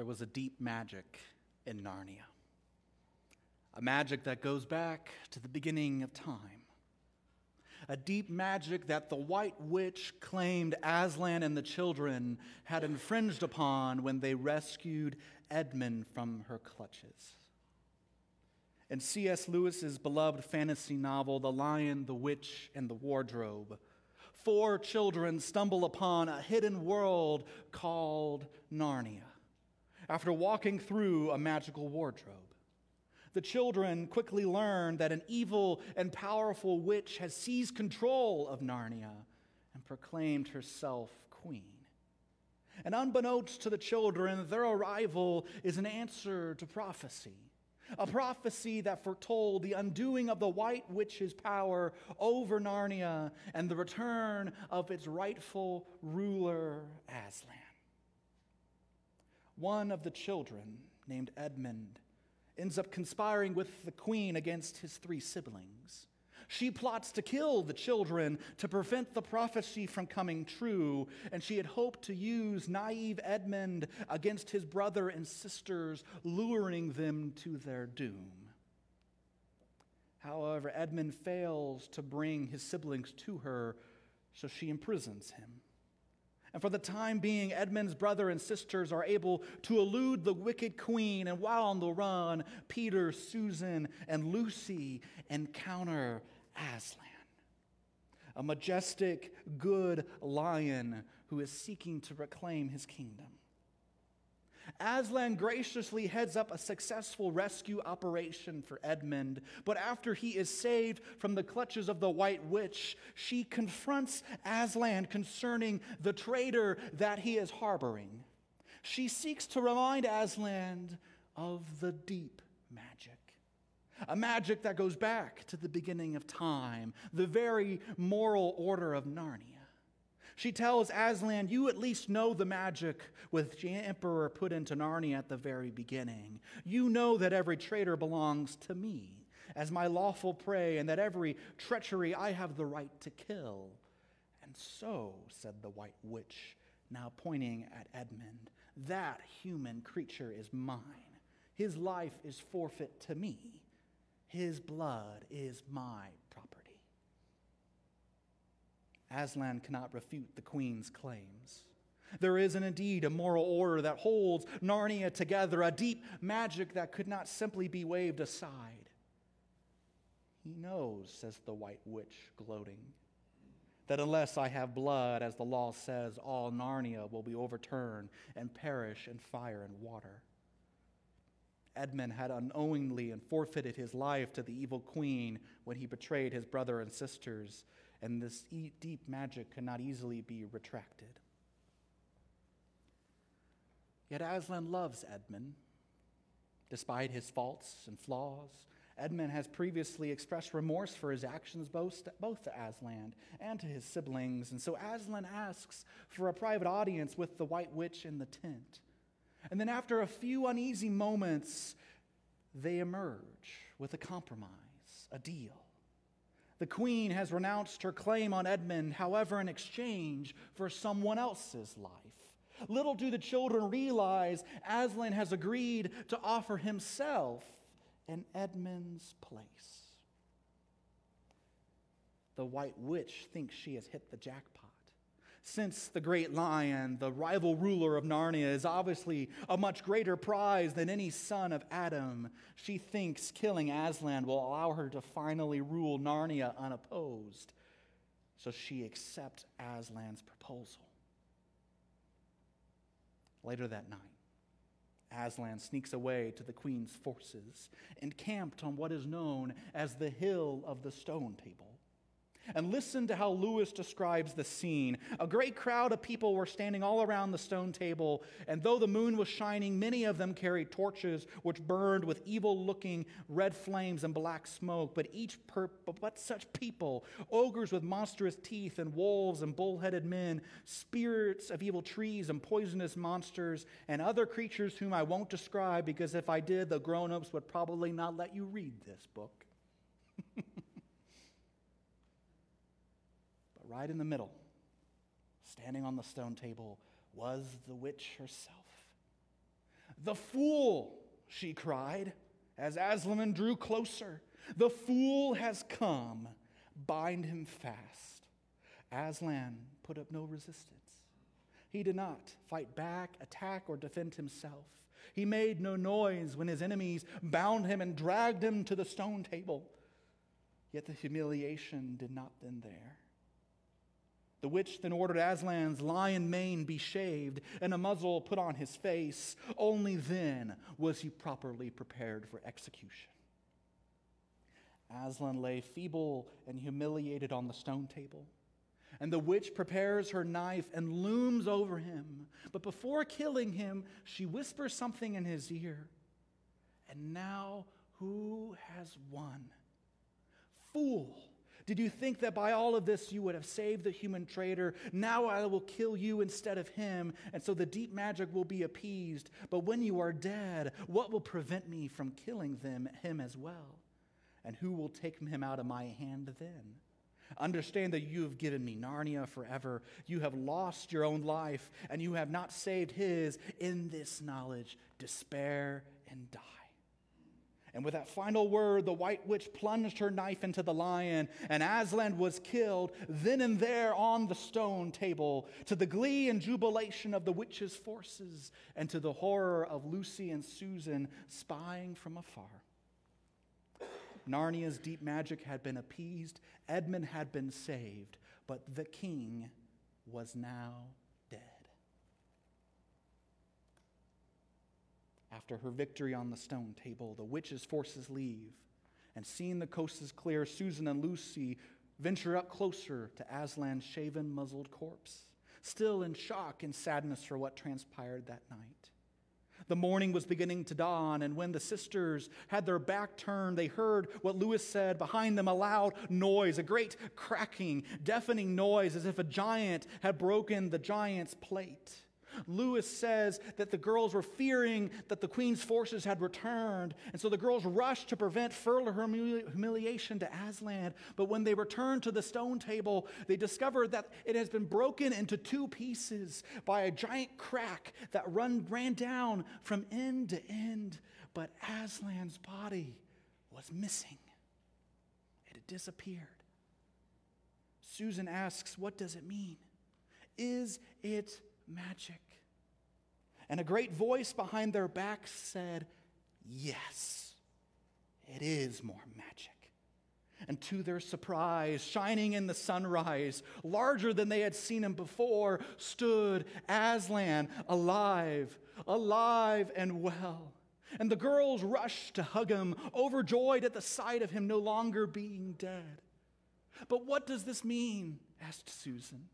there was a deep magic in Narnia. A magic that goes back to the beginning of time. A deep magic that the White Witch claimed Aslan and the children had infringed upon when they rescued Edmund from her clutches. In C.S. Lewis's beloved fantasy novel, The Lion, the Witch, and the Wardrobe, four children stumble upon a hidden world called Narnia after walking through a magical wardrobe. The children quickly learn that an evil and powerful witch has seized control of Narnia and proclaimed herself queen. And unbeknownst to the children, their arrival is an answer to prophecy. A prophecy that foretold the undoing of the White Witch's power over Narnia and the return of its rightful ruler, Aslan. One of the children, named Edmund, ends up conspiring with the queen against his three siblings. She plots to kill the children to prevent the prophecy from coming true, and she had hoped to use naive Edmund against his brother and sisters, luring them to their doom. However, Edmund fails to bring his siblings to her, so she imprisons him. And for the time being, Edmund's brother and sisters are able to elude the wicked queen. And while on the run, Peter, Susan, and Lucy encounter Aslan, a majestic, good lion who is seeking to reclaim his kingdom. Aslan graciously heads up a successful rescue operation for Edmund, but after he is saved from the clutches of the White Witch, she confronts Aslan concerning the traitor that he is harboring. She seeks to remind Aslan of the deep magic. A magic that goes back to the beginning of time, the very moral order of Narnia. She tells Aslan, You at least know the magic which the emperor put into Narnia at the very beginning. You know that every traitor belongs to me as my lawful prey, and that every treachery I have the right to kill. And so, said the White Witch, now pointing at Edmund, that human creature is mine. His life is forfeit to me. His blood is my Aslan cannot refute the queen's claims. There is indeed a moral order that holds Narnia together, a deep magic that could not simply be waved aside. He knows, says the White Witch, gloating, that unless I have blood, as the law says, all Narnia will be overturned and perish in fire and water. Edmund had unknowingly and forfeited his life to the evil queen when he betrayed his brother and sisters and this deep magic cannot easily be retracted. Yet Aslan loves Edmund. Despite his faults and flaws, Edmund has previously expressed remorse for his actions both, both to Aslan and to his siblings, and so Aslan asks for a private audience with the White Witch in the tent. And then, after a few uneasy moments, they emerge with a compromise, a deal. The queen has renounced her claim on Edmund, however, in exchange for someone else's life. Little do the children realize Aslan has agreed to offer himself in Edmund's place. The White Witch thinks she has hit the jackpot. Since the great lion, the rival ruler of Narnia, is obviously a much greater prize than any son of Adam, she thinks killing Aslan will allow her to finally rule Narnia unopposed. So she accepts Aslan's proposal. Later that night, Aslan sneaks away to the queen's forces, encamped on what is known as the Hill of the Stone Table. And listen to how Lewis describes the scene. A great crowd of people were standing all around the stone table, and though the moon was shining, many of them carried torches which burned with evil looking red flames and black smoke. But each per- but such people, ogres with monstrous teeth, and wolves and bull headed men, spirits of evil trees and poisonous monsters, and other creatures whom I won't describe because if I did, the grown ups would probably not let you read this book. Right in the middle, standing on the stone table, was the witch herself. The fool, she cried as Aslan drew closer. The fool has come. Bind him fast. Aslan put up no resistance. He did not fight back, attack, or defend himself. He made no noise when his enemies bound him and dragged him to the stone table. Yet the humiliation did not end there. The witch then ordered Aslan's lion mane be shaved and a muzzle put on his face. Only then was he properly prepared for execution. Aslan lay feeble and humiliated on the stone table. And the witch prepares her knife and looms over him. But before killing him, she whispers something in his ear. And now, who has won? Fool! Did you think that by all of this you would have saved the human traitor? Now I will kill you instead of him, and so the deep magic will be appeased. But when you are dead, what will prevent me from killing them, him as well? And who will take him out of my hand then? Understand that you have given me Narnia forever. You have lost your own life, and you have not saved his. In this knowledge, despair and die. And with that final word, the white witch plunged her knife into the lion, and Aslan was killed then and there on the stone table, to the glee and jubilation of the witch's forces, and to the horror of Lucy and Susan spying from afar. Narnia's deep magic had been appeased, Edmund had been saved, but the king was now After her victory on the stone table, the witches' forces leave. And seeing the coast is clear, Susan and Lucy venture up closer to Aslan's shaven, muzzled corpse, still in shock and sadness for what transpired that night. The morning was beginning to dawn, and when the sisters had their back turned, they heard what Lewis said behind them a loud noise, a great cracking, deafening noise, as if a giant had broken the giant's plate. Lewis says that the girls were fearing that the queen's forces had returned, and so the girls rushed to prevent further humiliation to Aslan. But when they returned to the stone table, they discovered that it has been broken into two pieces by a giant crack that run, ran down from end to end. But Aslan's body was missing, it had disappeared. Susan asks, What does it mean? Is it magic. And a great voice behind their backs said, Yes, it is more magic. And to their surprise, shining in the sunrise, larger than they had seen him before, stood Aslan, alive, alive and well. And the girls rushed to hug him, overjoyed at the sight of him no longer being dead. But what does this mean? asked Susan.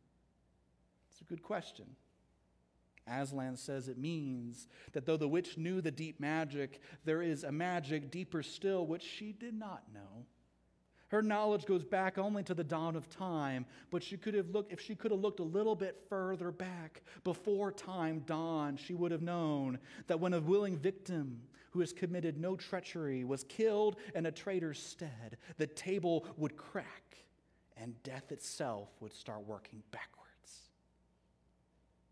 It's a good question. Aslan says it means that though the witch knew the deep magic, there is a magic deeper still which she did not know. Her knowledge goes back only to the dawn of time, but she could have looked, if she could have looked a little bit further back before time dawned, she would have known that when a willing victim who has committed no treachery was killed in a traitor's stead, the table would crack and death itself would start working backwards.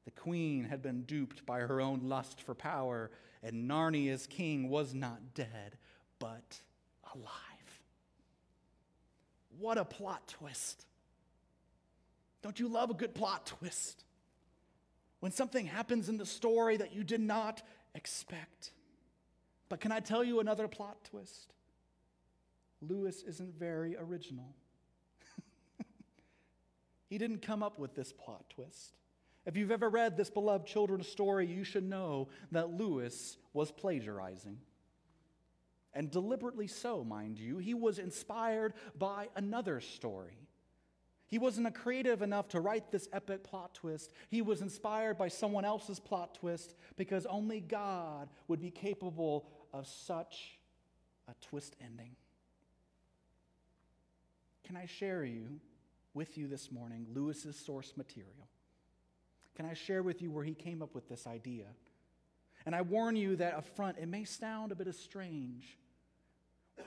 The queen had been duped by her own lust for power, and Narnia's king was not dead, but alive. What a plot twist! Don't you love a good plot twist? When something happens in the story that you did not expect. But can I tell you another plot twist? Lewis isn't very original. he didn't come up with this plot twist. If you've ever read this beloved children's story, you should know that Lewis was plagiarizing. And deliberately so, mind you. He was inspired by another story. He wasn't creative enough to write this epic plot twist. He was inspired by someone else's plot twist because only God would be capable of such a twist ending. Can I share you with you this morning Lewis's source material? Can I share with you where he came up with this idea? And I warn you that up front, it may sound a bit strange.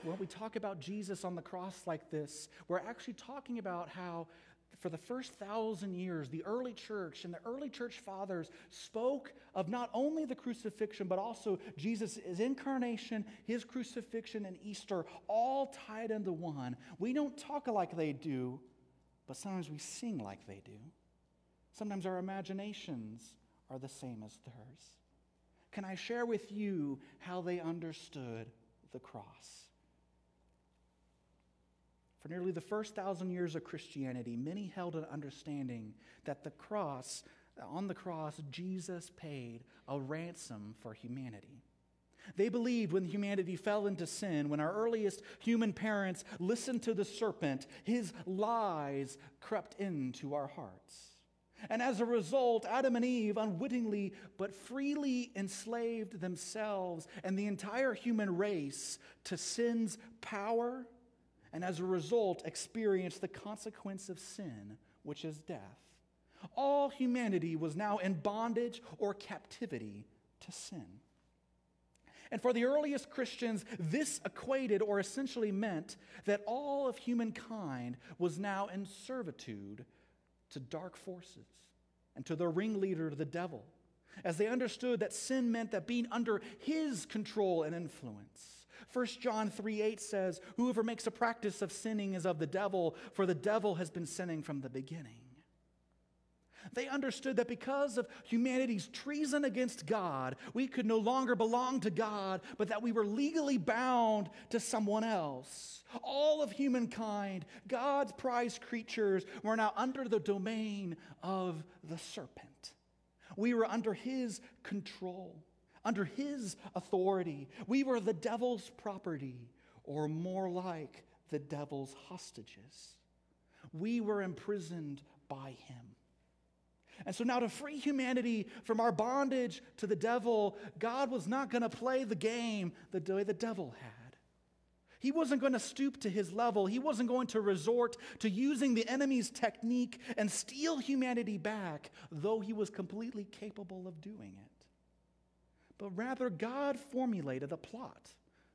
When we talk about Jesus on the cross like this, we're actually talking about how for the first thousand years, the early church and the early church fathers spoke of not only the crucifixion, but also Jesus' incarnation, his crucifixion, and Easter, all tied into one. We don't talk like they do, but sometimes we sing like they do. Sometimes our imaginations are the same as theirs. Can I share with you how they understood the cross? For nearly the first thousand years of Christianity, many held an understanding that the cross, on the cross, Jesus paid a ransom for humanity. They believed when humanity fell into sin, when our earliest human parents listened to the serpent, his lies crept into our hearts. And as a result, Adam and Eve unwittingly but freely enslaved themselves and the entire human race to sin's power and as a result experienced the consequence of sin, which is death. All humanity was now in bondage or captivity to sin. And for the earliest Christians, this equated or essentially meant that all of humankind was now in servitude to dark forces and to the ringleader, the devil, as they understood that sin meant that being under his control and influence. 1 John 3 8 says, Whoever makes a practice of sinning is of the devil, for the devil has been sinning from the beginning. They understood that because of humanity's treason against God, we could no longer belong to God, but that we were legally bound to someone else. All of humankind, God's prized creatures, were now under the domain of the serpent. We were under his control under his authority. We were the devil's property, or more like the devil's hostages. We were imprisoned by him. And so now, to free humanity from our bondage to the devil, God was not going to play the game the way the devil had. He wasn't going to stoop to his level. He wasn't going to resort to using the enemy's technique and steal humanity back, though he was completely capable of doing it but rather God formulated a plot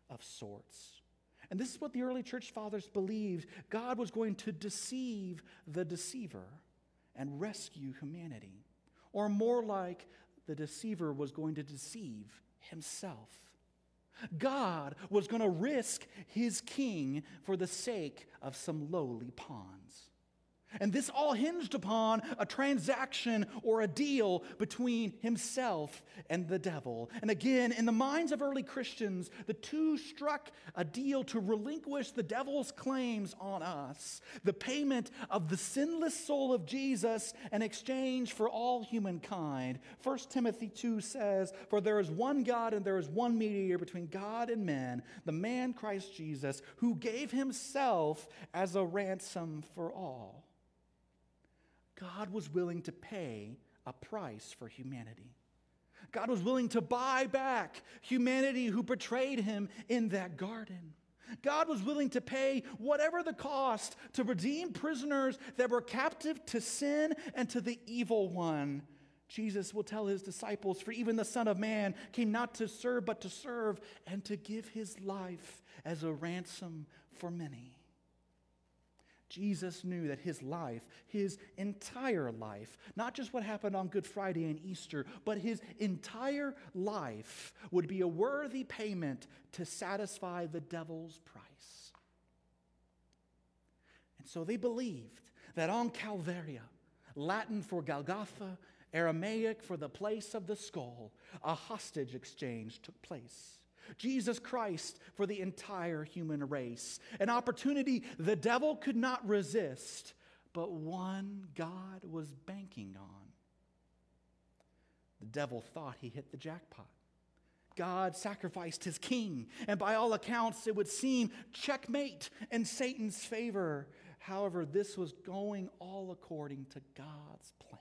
of sorts. And this is what the early church fathers believed God was going to deceive the deceiver and rescue humanity. Or more like, the deceiver was going to deceive himself. God was going to risk his king for the sake of some lowly pawns. And this all hinged upon a transaction or a deal between himself and the devil. And again, in the minds of early Christians, the two struck a deal to relinquish the devil's claims on us, the payment of the sinless soul of Jesus in exchange for all humankind. 1 Timothy 2 says, For there is one God and there is one mediator between God and men, the man Christ Jesus, who gave himself as a ransom for all. God was willing to pay a price for humanity. God was willing to buy back humanity who betrayed him in that garden. God was willing to pay whatever the cost to redeem prisoners that were captive to sin and to the evil one. Jesus will tell his disciples, For even the Son of Man came not to serve, but to serve and to give his life as a ransom for many. Jesus knew that his life, his entire life, not just what happened on Good Friday and Easter, but his entire life would be a worthy payment to satisfy the devil's price. And so they believed that on Calvaria, Latin for Golgotha, Aramaic for the place of the skull, a hostage exchange took place. Jesus Christ for the entire human race. An opportunity the devil could not resist, but one God was banking on. The devil thought he hit the jackpot. God sacrificed his king, and by all accounts, it would seem checkmate in Satan's favor. However, this was going all according to God's plan.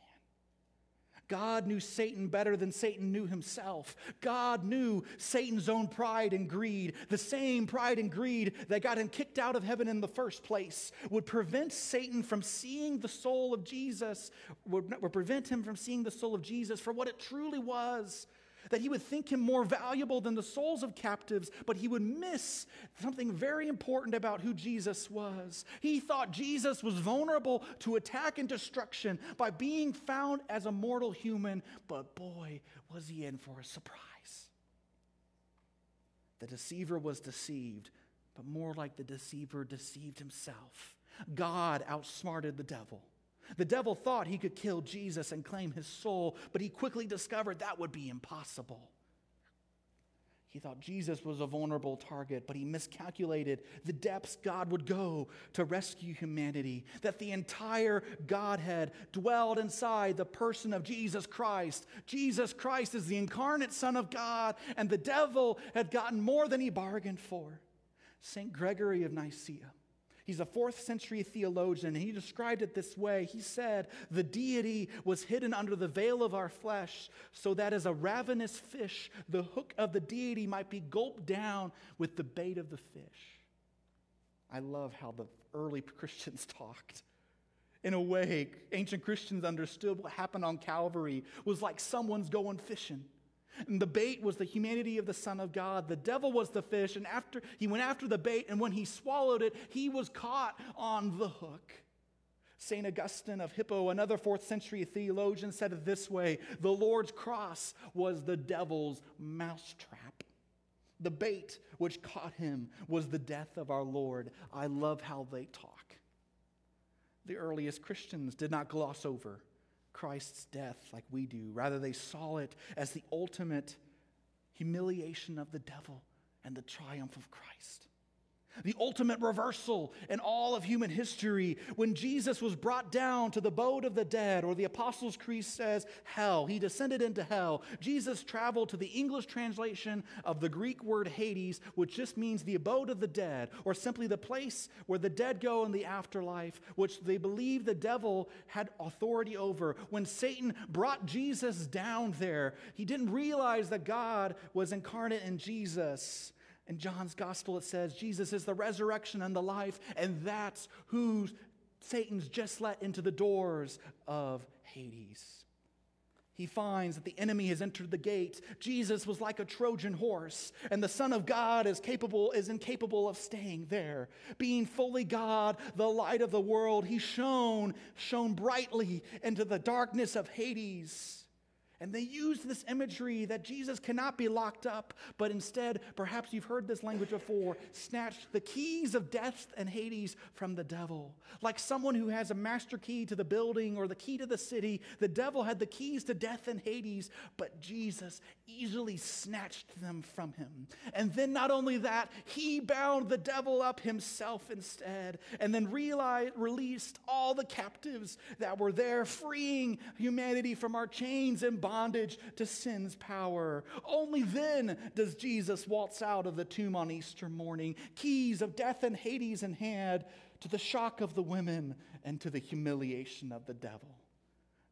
God knew Satan better than Satan knew himself. God knew Satan's own pride and greed, the same pride and greed that got him kicked out of heaven in the first place, would prevent Satan from seeing the soul of Jesus, would, would prevent him from seeing the soul of Jesus for what it truly was that he would think him more valuable than the souls of captives, but he would miss something very important about who Jesus was. He thought Jesus was vulnerable to attack and destruction by being found as a mortal human, but boy, was he in for a surprise. The deceiver was deceived, but more like the deceiver deceived himself. God outsmarted the devil. The devil thought he could kill Jesus and claim his soul, but he quickly discovered that would be impossible. He thought Jesus was a vulnerable target, but he miscalculated the depths God would go to rescue humanity. That the entire Godhead dwelled inside the person of Jesus Christ. Jesus Christ is the incarnate Son of God, and the devil had gotten more than he bargained for. St. Gregory of Nyssa He's a fourth century theologian, and he described it this way. He said, The deity was hidden under the veil of our flesh, so that as a ravenous fish, the hook of the deity might be gulped down with the bait of the fish. I love how the early Christians talked. In a way, ancient Christians understood what happened on Calvary was like someone's going fishing. And the bait was the humanity of the Son of God. The devil was the fish, and after he went after the bait, and when he swallowed it, he was caught on the hook. St. Augustine of Hippo, another fourth century theologian, said it this way The Lord's cross was the devil's mousetrap. The bait which caught him was the death of our Lord. I love how they talk. The earliest Christians did not gloss over Christ's death like we do. Rather, they saw it as the ultimate humiliation of the devil and the triumph of Christ the ultimate reversal in all of human history. When Jesus was brought down to the abode of the dead, or the Apostles' Creed says hell, he descended into hell. Jesus traveled to the English translation of the Greek word Hades, which just means the abode of the dead, or simply the place where the dead go in the afterlife, which they believe the devil had authority over. When Satan brought Jesus down there, he didn't realize that God was incarnate in Jesus. In John's gospel, it says Jesus is the resurrection and the life, and that's who Satan's just let into the doors of Hades. He finds that the enemy has entered the gate. Jesus was like a Trojan horse, and the Son of God is capable, is incapable of staying there. Being fully God, the light of the world, he shone, shone brightly into the darkness of Hades. And they use this imagery that Jesus cannot be locked up, but instead, perhaps you've heard this language before, snatched the keys of death and Hades from the devil. Like someone who has a master key to the building or the key to the city, the devil had the keys to death and Hades, but Jesus easily snatched them from him. And then, not only that, he bound the devil up himself instead, and then realized, released all the captives that were there, freeing humanity from our chains and bonds bondage to sin's power. Only then does Jesus waltz out of the tomb on Easter morning, keys of death and Hades in hand, to the shock of the women and to the humiliation of the devil.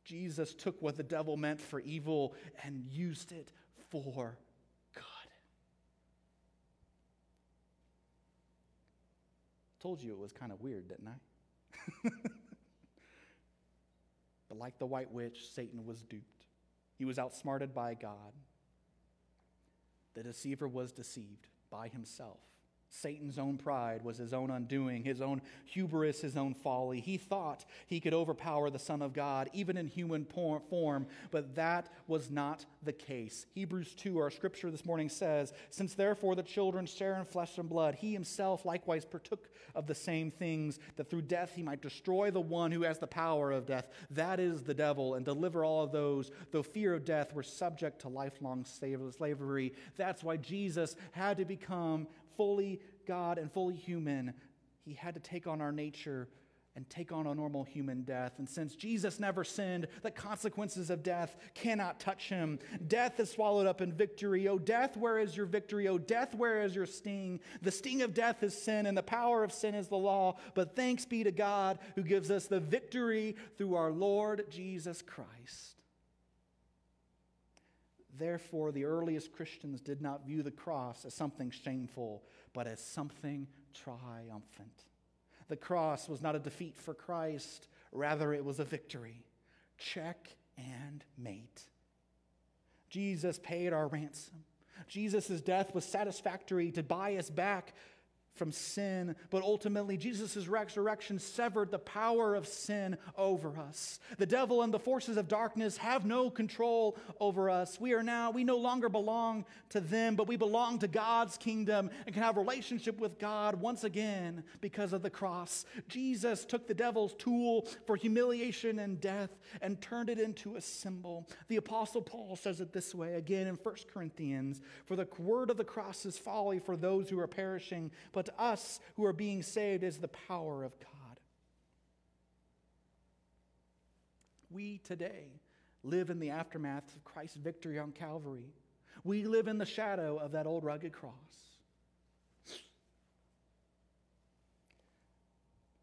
Jesus took what the devil meant for evil and used it for good. Told you it was kind of weird, didn't I? but like the white witch, Satan was duped. He was outsmarted by God. The deceiver was deceived by himself. Satan's own pride was his own undoing, his own hubris, his own folly. He thought he could overpower the Son of God, even in human form, but that was not the case. Hebrews 2, our scripture this morning says, Since therefore the children share in flesh and blood, he himself likewise partook of the same things, that through death he might destroy the one who has the power of death, that is the devil, and deliver all of those, though fear of death, were subject to lifelong slavery. That's why Jesus had to become fully God and fully human, he had to take on our nature and take on a normal human death. And since Jesus never sinned, the consequences of death cannot touch him. Death is swallowed up in victory. Oh, death, where is your victory? Oh, death, where is your sting? The sting of death is sin, and the power of sin is the law. But thanks be to God who gives us the victory through our Lord Jesus Christ. Therefore, the earliest Christians did not view the cross as something shameful, but as something triumphant. The cross was not a defeat for Christ, rather, it was a victory. Check and mate. Jesus paid our ransom. Jesus' death was satisfactory to buy us back from sin, but ultimately Jesus' resurrection severed the power of sin over us. The devil and the forces of darkness have no control over us. We are now, we no longer belong to them, but we belong to God's kingdom and can have relationship with God once again because of the cross. Jesus took the devil's tool for humiliation and death and turned it into a symbol. The apostle Paul says it this way again in 1 Corinthians, for the word of the cross is folly for those who are perishing, but to us who are being saved is the power of God. We today live in the aftermath of Christ's victory on Calvary. We live in the shadow of that old rugged cross.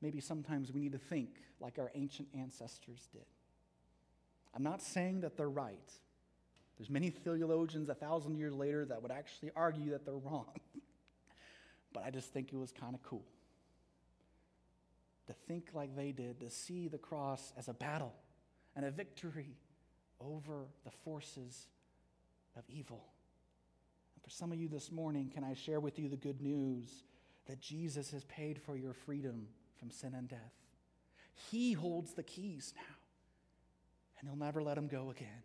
Maybe sometimes we need to think like our ancient ancestors did. I'm not saying that they're right. There's many theologians a thousand years later that would actually argue that they're wrong. but I just think it was kind of cool to think like they did, to see the cross as a battle and a victory over the forces of evil. And for some of you this morning, can I share with you the good news that Jesus has paid for your freedom from sin and death? He holds the keys now, and He'll never let them go again.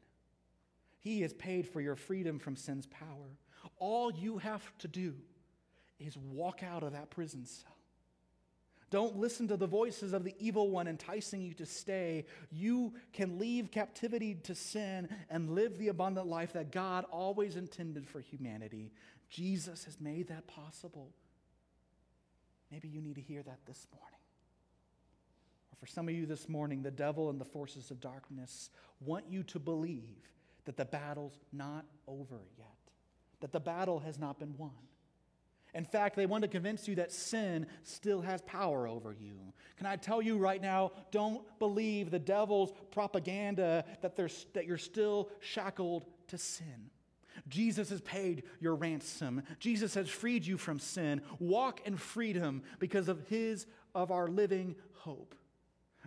He has paid for your freedom from sin's power. All you have to do is walk out of that prison cell. Don't listen to the voices of the evil one enticing you to stay. You can leave captivity to sin and live the abundant life that God always intended for humanity. Jesus has made that possible. Maybe you need to hear that this morning. Or for some of you this morning, the devil and the forces of darkness want you to believe that the battle's not over yet, that the battle has not been won. In fact, they want to convince you that sin still has power over you. Can I tell you right now, don't believe the devil's propaganda that, that you're still shackled to sin. Jesus has paid your ransom. Jesus has freed you from sin. Walk in freedom because of his of our living hope.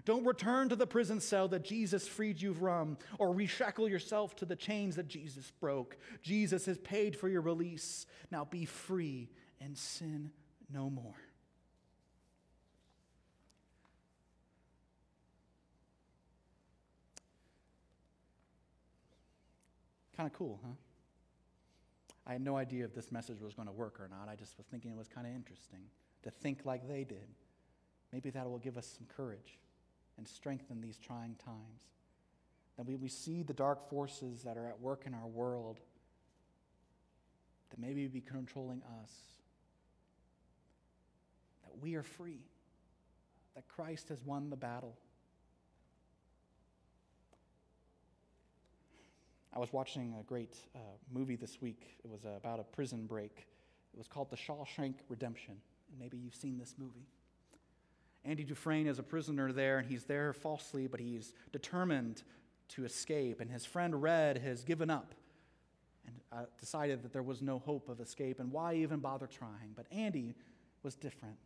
Don't return to the prison cell that Jesus freed you from or reshackle yourself to the chains that Jesus broke. Jesus has paid for your release. Now be free and sin no more. Kind of cool, huh? I had no idea if this message was going to work or not. I just was thinking it was kind of interesting to think like they did. Maybe that will give us some courage and strengthen these trying times. That we, we see the dark forces that are at work in our world that maybe be controlling us we are free, that Christ has won the battle. I was watching a great uh, movie this week. It was uh, about a prison break. It was called The Shawshank Redemption. Maybe you've seen this movie. Andy Dufresne is a prisoner there, and he's there falsely, but he's determined to escape. And his friend Red has given up and uh, decided that there was no hope of escape, and why even bother trying? But Andy was different.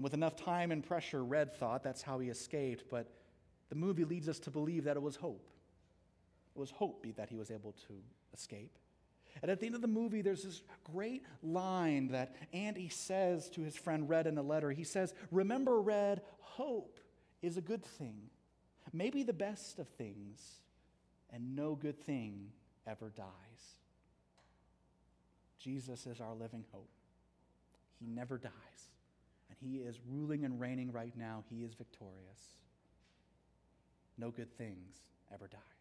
And with enough time and pressure, Red thought that's how he escaped, but the movie leads us to believe that it was hope. It was hope that he was able to escape. And at the end of the movie, there's this great line that Andy says to his friend Red in a letter. He says, Remember, Red, hope is a good thing, maybe the best of things, and no good thing ever dies. Jesus is our living hope. He never dies he is ruling and reigning right now. He is victorious. No good things ever die.